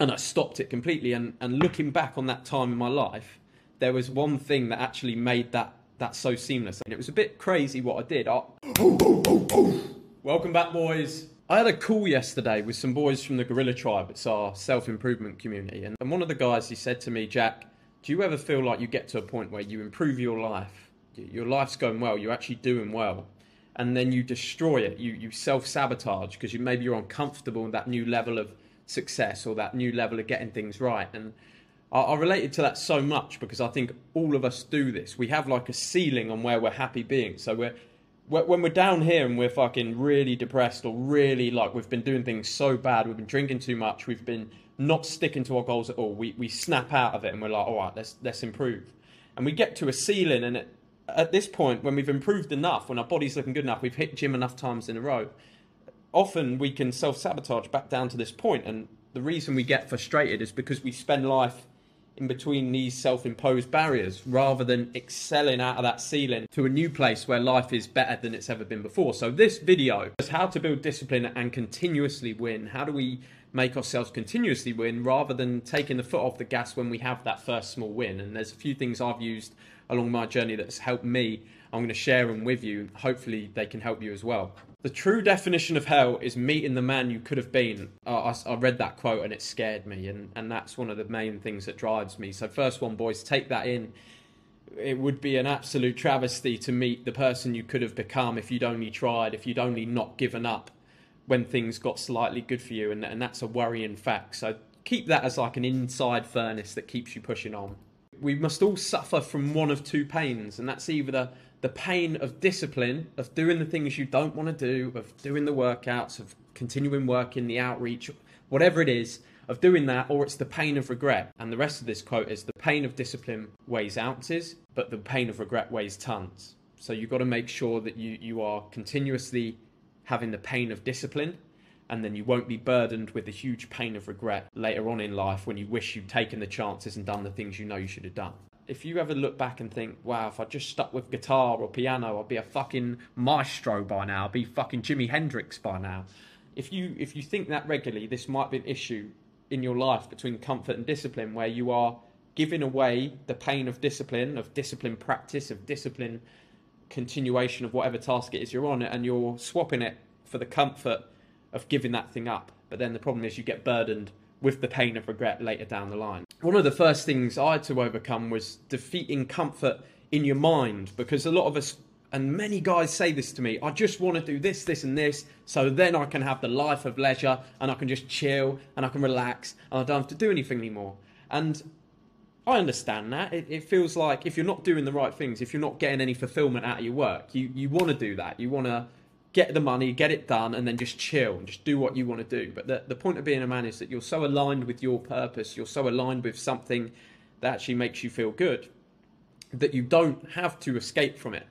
And I stopped it completely. And, and looking back on that time in my life, there was one thing that actually made that, that so seamless. And it was a bit crazy what I did. I... Welcome back, boys. I had a call yesterday with some boys from the Gorilla Tribe. It's our self improvement community. And, and one of the guys, he said to me, Jack, do you ever feel like you get to a point where you improve your life? Your life's going well, you're actually doing well. And then you destroy it. You, you self sabotage because you, maybe you're uncomfortable with that new level of success or that new level of getting things right. And I, I related to that so much because I think all of us do this. We have like a ceiling on where we're happy being. So we're when we're down here and we're fucking really depressed or really like we've been doing things so bad, we've been drinking too much, we've been not sticking to our goals at all. We we snap out of it and we're like, all right, let's let's improve. And we get to a ceiling, and at this point, when we've improved enough, when our body's looking good enough, we've hit gym enough times in a row. Often we can self sabotage back down to this point, and the reason we get frustrated is because we spend life in between these self imposed barriers rather than excelling out of that ceiling to a new place where life is better than it's ever been before. So, this video is how to build discipline and continuously win. How do we make ourselves continuously win rather than taking the foot off the gas when we have that first small win? And there's a few things I've used along my journey that's helped me. I'm going to share them with you. Hopefully, they can help you as well. The true definition of hell is meeting the man you could have been. Uh, I, I, read that quote and it scared me, and, and that's one of the main things that drives me. So, first one, boys, take that in. It would be an absolute travesty to meet the person you could have become if you'd only tried, if you'd only not given up when things got slightly good for you, and, and that's a worrying fact. So, keep that as like an inside furnace that keeps you pushing on. We must all suffer from one of two pains, and that's either the the pain of discipline, of doing the things you don't want to do, of doing the workouts, of continuing working, the outreach, whatever it is, of doing that, or it's the pain of regret. And the rest of this quote is the pain of discipline weighs ounces, but the pain of regret weighs tons. So you've got to make sure that you, you are continuously having the pain of discipline, and then you won't be burdened with the huge pain of regret later on in life when you wish you'd taken the chances and done the things you know you should have done if you ever look back and think, wow, if I just stuck with guitar or piano, I'd be a fucking maestro by now. I'd be fucking Jimi Hendrix by now. If you if you think that regularly, this might be an issue in your life between comfort and discipline, where you are giving away the pain of discipline, of discipline practice, of discipline continuation of whatever task it is you're on, and you're swapping it for the comfort of giving that thing up. But then the problem is you get burdened with the pain of regret later down the line. One of the first things I had to overcome was defeating comfort in your mind because a lot of us and many guys say this to me I just want to do this, this, and this, so then I can have the life of leisure and I can just chill and I can relax and I don't have to do anything anymore. And I understand that. It, it feels like if you're not doing the right things, if you're not getting any fulfillment out of your work, you, you want to do that. You want to get the money, get it done, and then just chill and just do what you want to do. But the, the point of being a man is that you're so aligned with your purpose, you're so aligned with something that actually makes you feel good that you don't have to escape from it.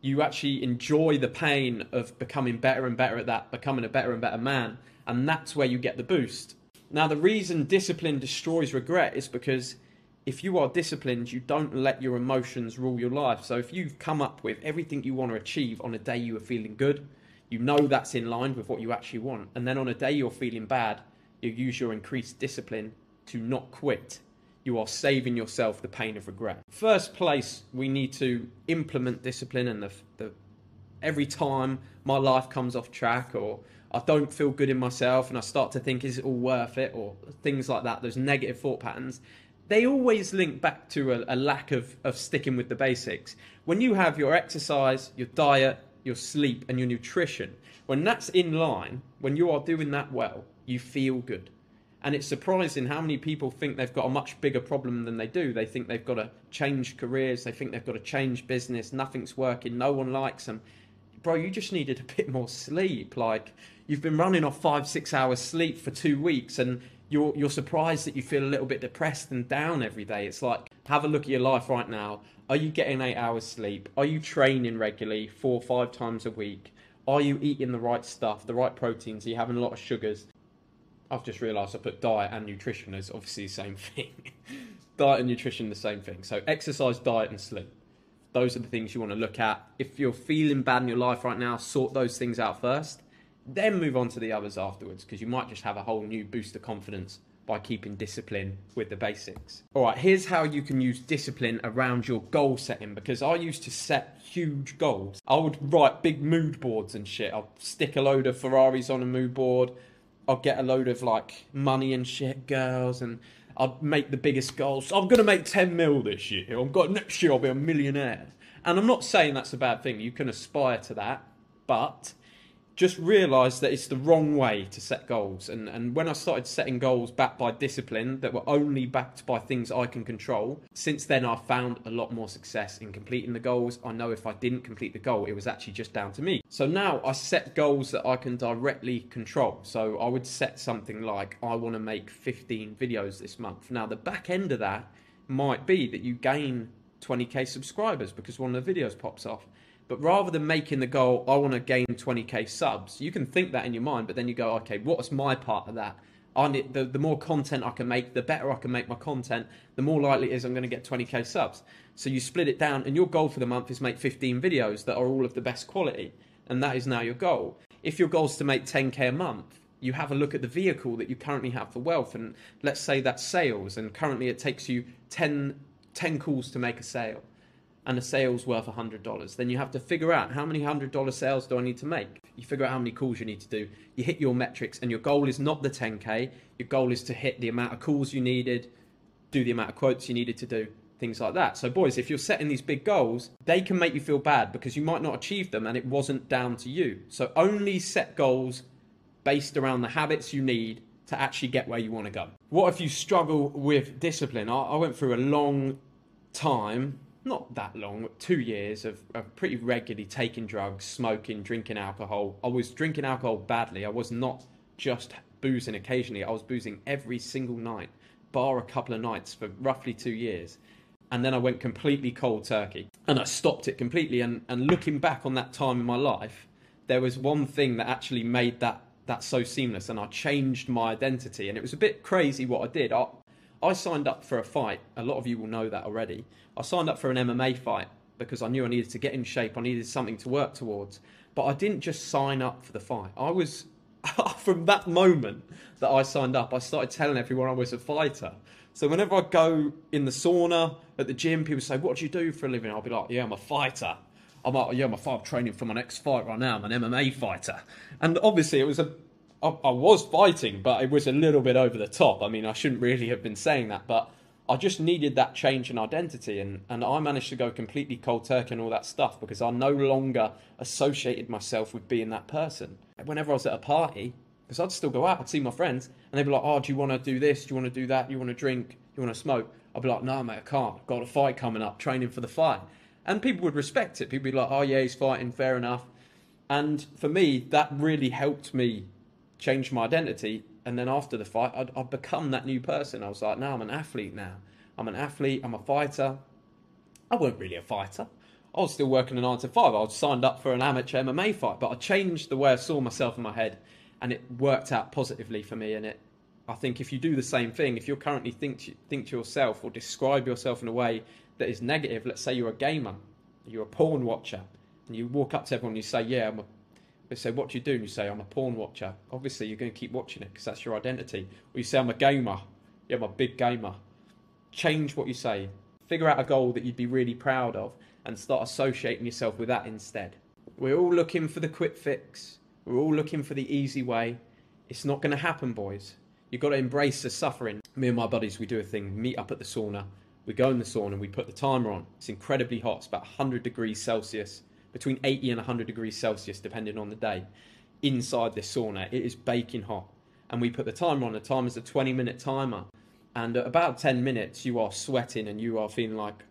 You actually enjoy the pain of becoming better and better at that, becoming a better and better man, And that's where you get the boost. Now, the reason discipline destroys regret is because if you are disciplined, you don't let your emotions rule your life. So if you've come up with everything you want to achieve on a day you are feeling good, you know that's in line with what you actually want. And then on a day you're feeling bad, you use your increased discipline to not quit. You are saving yourself the pain of regret. First place, we need to implement discipline, and the, the every time my life comes off track or I don't feel good in myself and I start to think, is it all worth it? Or things like that, those negative thought patterns, they always link back to a, a, lack of, of sticking with the basics. When you have your exercise, your diet, your sleep, and your nutrition, when that's in line, when you are doing that well, you feel good. And it's surprising how many people think they've got a much bigger problem than they do. They think they've got to change careers, they think they've got to change business, nothing's working, no one likes them. Bro, you just needed a bit more sleep. Like, you've been running off five, six hours sleep for two weeks and you're you're surprised that you feel a little bit depressed and down every day. It's like have a look at your life right now. Are you getting eight hours sleep? Are you training regularly four or five times a week? Are you eating the right stuff, the right proteins? Are you having a lot of sugars? I've just realised I put diet and nutrition as obviously the same thing. diet and nutrition the same thing. So exercise, diet, and sleep. Those are the things you want to look at. If you're feeling bad in your life right now, sort those things out first then move on to the others afterwards because you might just have a whole new boost of confidence by keeping discipline with the basics. All right, here's how you can use discipline around your goal setting because I used to set huge goals. I would write big mood boards and shit. I'd stick a load of Ferraris on a mood board. I'd get a load of like money and shit, girls, and I'd make the biggest goals. I'm gonna make 10 mil this year. I've got next year I'll be a millionaire. And I'm not saying that's a bad thing. You can aspire to that, but just realised that it's the wrong way to set goals. And, and when I started setting goals backed by discipline that were only backed by things I can control, since then I've found a lot more success in completing the goals. I know if I didn't complete the goal, it was actually just down to me. So now I set goals that I can directly control. So I would set something like, I want to make 15 videos this month. Now, the back end of that might be that you gain 20k subscribers because one of the videos pops off. But rather than making the goal, I want to gain 20k subs, you can think that in your mind, but then you go, okay, what's my part of that? I need, the, the more content I can make, the better I can make my content, the more likely it is I'm going to get 20k subs. So you split it down, and your goal for the month is make 15 videos that are all of the best quality, and that is now your goal. If your goal is to make 10k a month, you have a look at the vehicle that you currently have for wealth, and let's say that's sales, and currently it takes you 10, 10 calls to make a sale and a sale's worth $100. Then you have to figure out how many $100 sales do I need to make? You figure out how many calls you need to do. You hit your metrics, and your goal is not the 10K. Your goal is to hit the amount of calls you needed, do the amount of quotes you needed to do, things like that. So, boys, if you're setting these big goals, they can make you feel bad because you might not achieve them and it wasn't down to you. So, only set goals based around the habits you need to actually get where you want to go. What if you struggle with discipline? I, went through a long time not that long, two years of, of, pretty regularly taking drugs, smoking, drinking alcohol. I was drinking alcohol badly. I was not just boozing occasionally. I was boozing every single night, bar a couple of nights for roughly two years. And then I went completely cold turkey. And I stopped it completely. And, and looking back on that time in my life, there was one thing that actually made that, that so seamless. And I changed my identity. And it was a bit crazy what I did. I, I signed up for a fight. A lot of you will know that already. I signed up for an MMA fight because I knew I needed to get in shape. I needed something to work towards. But I didn't just sign up for the fight. I was, from that moment that I signed up, I started telling everyone I was a fighter. So whenever I go in the sauna, at the gym, people say, What do you do for a living? I'll be like, Yeah, I'm a fighter. I'm like, Yeah, I'm a fight training for my next fight right now. I'm an MMA fighter. And obviously, it was a I, was fighting, but it was a little bit over the top. I mean, I shouldn't really have been saying that, but I just needed that change in identity, and, and I managed to go completely cold turkey and all that stuff because I no longer associated myself with being that person. Whenever I was at a party, because I'd still go out, I'd see my friends, and they'd be like, "Oh, do you want to do this? Do you want to do that? Do you want to drink? you want to smoke?" I'd be like, "No, mate, I can't. Got a fight coming up, training for the fight." And people would respect it. People would be like, "Oh, yeah, he's fighting, fair enough." And for me, that really helped me changed my identity. And then after the fight, I'd, I'd become that new person. I was like, now I'm an athlete now. I'm an athlete, I'm a fighter. I wasn't really a fighter. I was still working a nine to five. I was signed up for an amateur MMA fight, but I changed the way I saw myself in my head. and it worked out positively for me. And it, I think, if you do the same thing, if you're currently think to, think to yourself or describe yourself in a way that is negative, let's say you're a gamer, you're a porn watcher, and you walk up to everyone and you say, "Yeah, I'm a they say, What do you do? And you say, I'm a porn watcher. Obviously, you're going to keep watching it because that's your identity. Or you say, I'm a gamer. Yeah, I'm a big gamer. Change what you say. Figure out a goal that you'd be really proud of and start associating yourself with that instead. We're all looking for the quick fix. We're all looking for the easy way. It's not going to happen, boys. You've got to embrace the suffering. Me and my buddies, we do a thing, meet up at the sauna. We go in the sauna and we put the timer on. It's incredibly hot. It's about 100 degrees Celsius between 80 and 100 degrees Celsius, depending on the day, inside this sauna. It is baking hot. And we put the timer on. The timer is a 20 minute timer. And at about 10 minutes, you are sweating and you are feeling like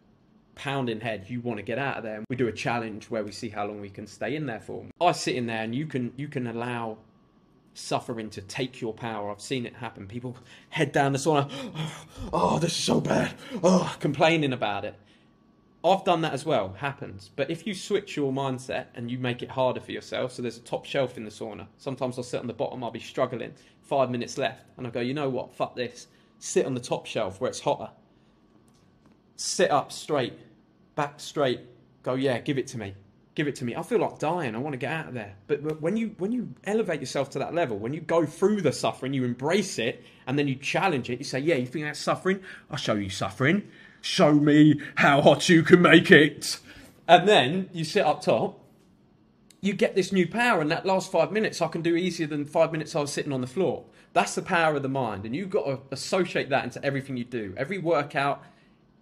pounding head. You want to get out of there. And we do a challenge where we see how long we can stay in there for. I sit in there and you can you can allow suffering to take your power. I've seen it happen. People head down the sauna, oh, this is so bad, oh, complaining about it. I've done that as well, happens. But if you switch your mindset and you make it harder for yourself, so there's a top shelf in the sauna. Sometimes I'll sit on the bottom, I'll be struggling, five minutes left, and I go, you know what, fuck this. Sit on the top shelf where it's hotter. Sit up straight, back straight, go, yeah, give it to me. Give it to me. I feel like dying. I want to get out of there. But when you when you elevate yourself to that level, when you go through the suffering, you embrace it, and then you challenge it. You say, "Yeah, you think that's suffering? I'll show you suffering." Show me how hot you can make it. And then you sit up top, you get this new power, and that last five minutes I can do easier than five minutes I was sitting on the floor. That's the power of the mind, and you've got to associate that into everything you do. Every workout,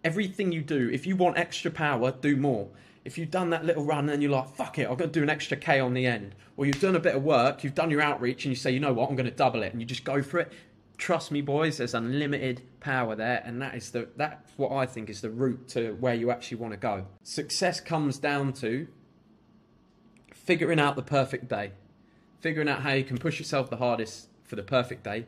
everything you do. If you want extra power, do more. If you've done that little run and you're like, fuck it, I'm going to do an extra K on the end, or you've done a bit of work, you've done your outreach, and you say, you know what, I'm going to double it, and you just go for it, trust me, boys, there's unlimited power there, and that is the that's what I think is the route to where you actually want to go. Success comes down to figuring out the perfect day, figuring out how you can push yourself the hardest for the perfect day,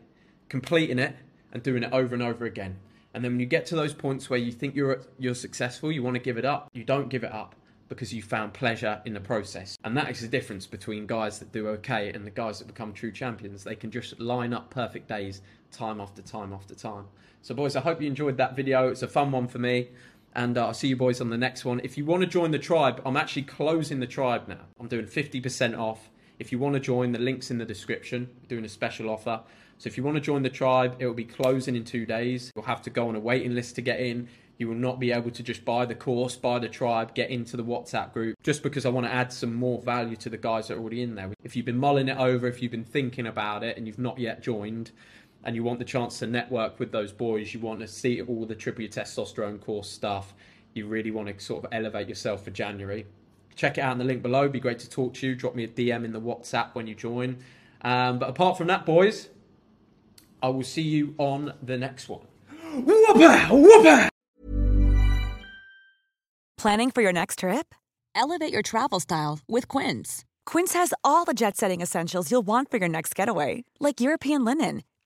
completing it, and doing it over and over again. And then when you get to those points where you think you're you're successful, you want to give it up, you don't give it up because you found pleasure in the process. And that is the difference between guys that do okay and the guys that become true champions. They can just line up perfect days time after time after time. So, boys, I hope you enjoyed that video. It's a fun one for me. And uh, I'll see you boys on the next one. If you want to join the tribe, I'm actually closing the tribe now. I'm doing 50% off. If you want to join, the link's in the description. I'm doing a special offer. So if you want to join the tribe, it will be closing in two days. You'll have to go on a waiting list to get in. You will not be able to just buy the course, buy the tribe, get into the WhatsApp group, just because I want to add some more value to the guys that are already in there. If you've been mulling it over, if you've been thinking about it and you've not yet joined, and you want the chance to network with those boys, you want to see all the triple your testosterone course stuff, you really want to sort of elevate yourself for January, check it out in the link below. It'd be great to talk to you. Drop me a DM in the WhatsApp when you join. Um, but apart from that, boys, I will see you on the next one. Whoopah! Whoopah! Planning for your next trip? Elevate your travel style with Quince. Quince has all the jet setting essentials you'll want for your next getaway, like European linen,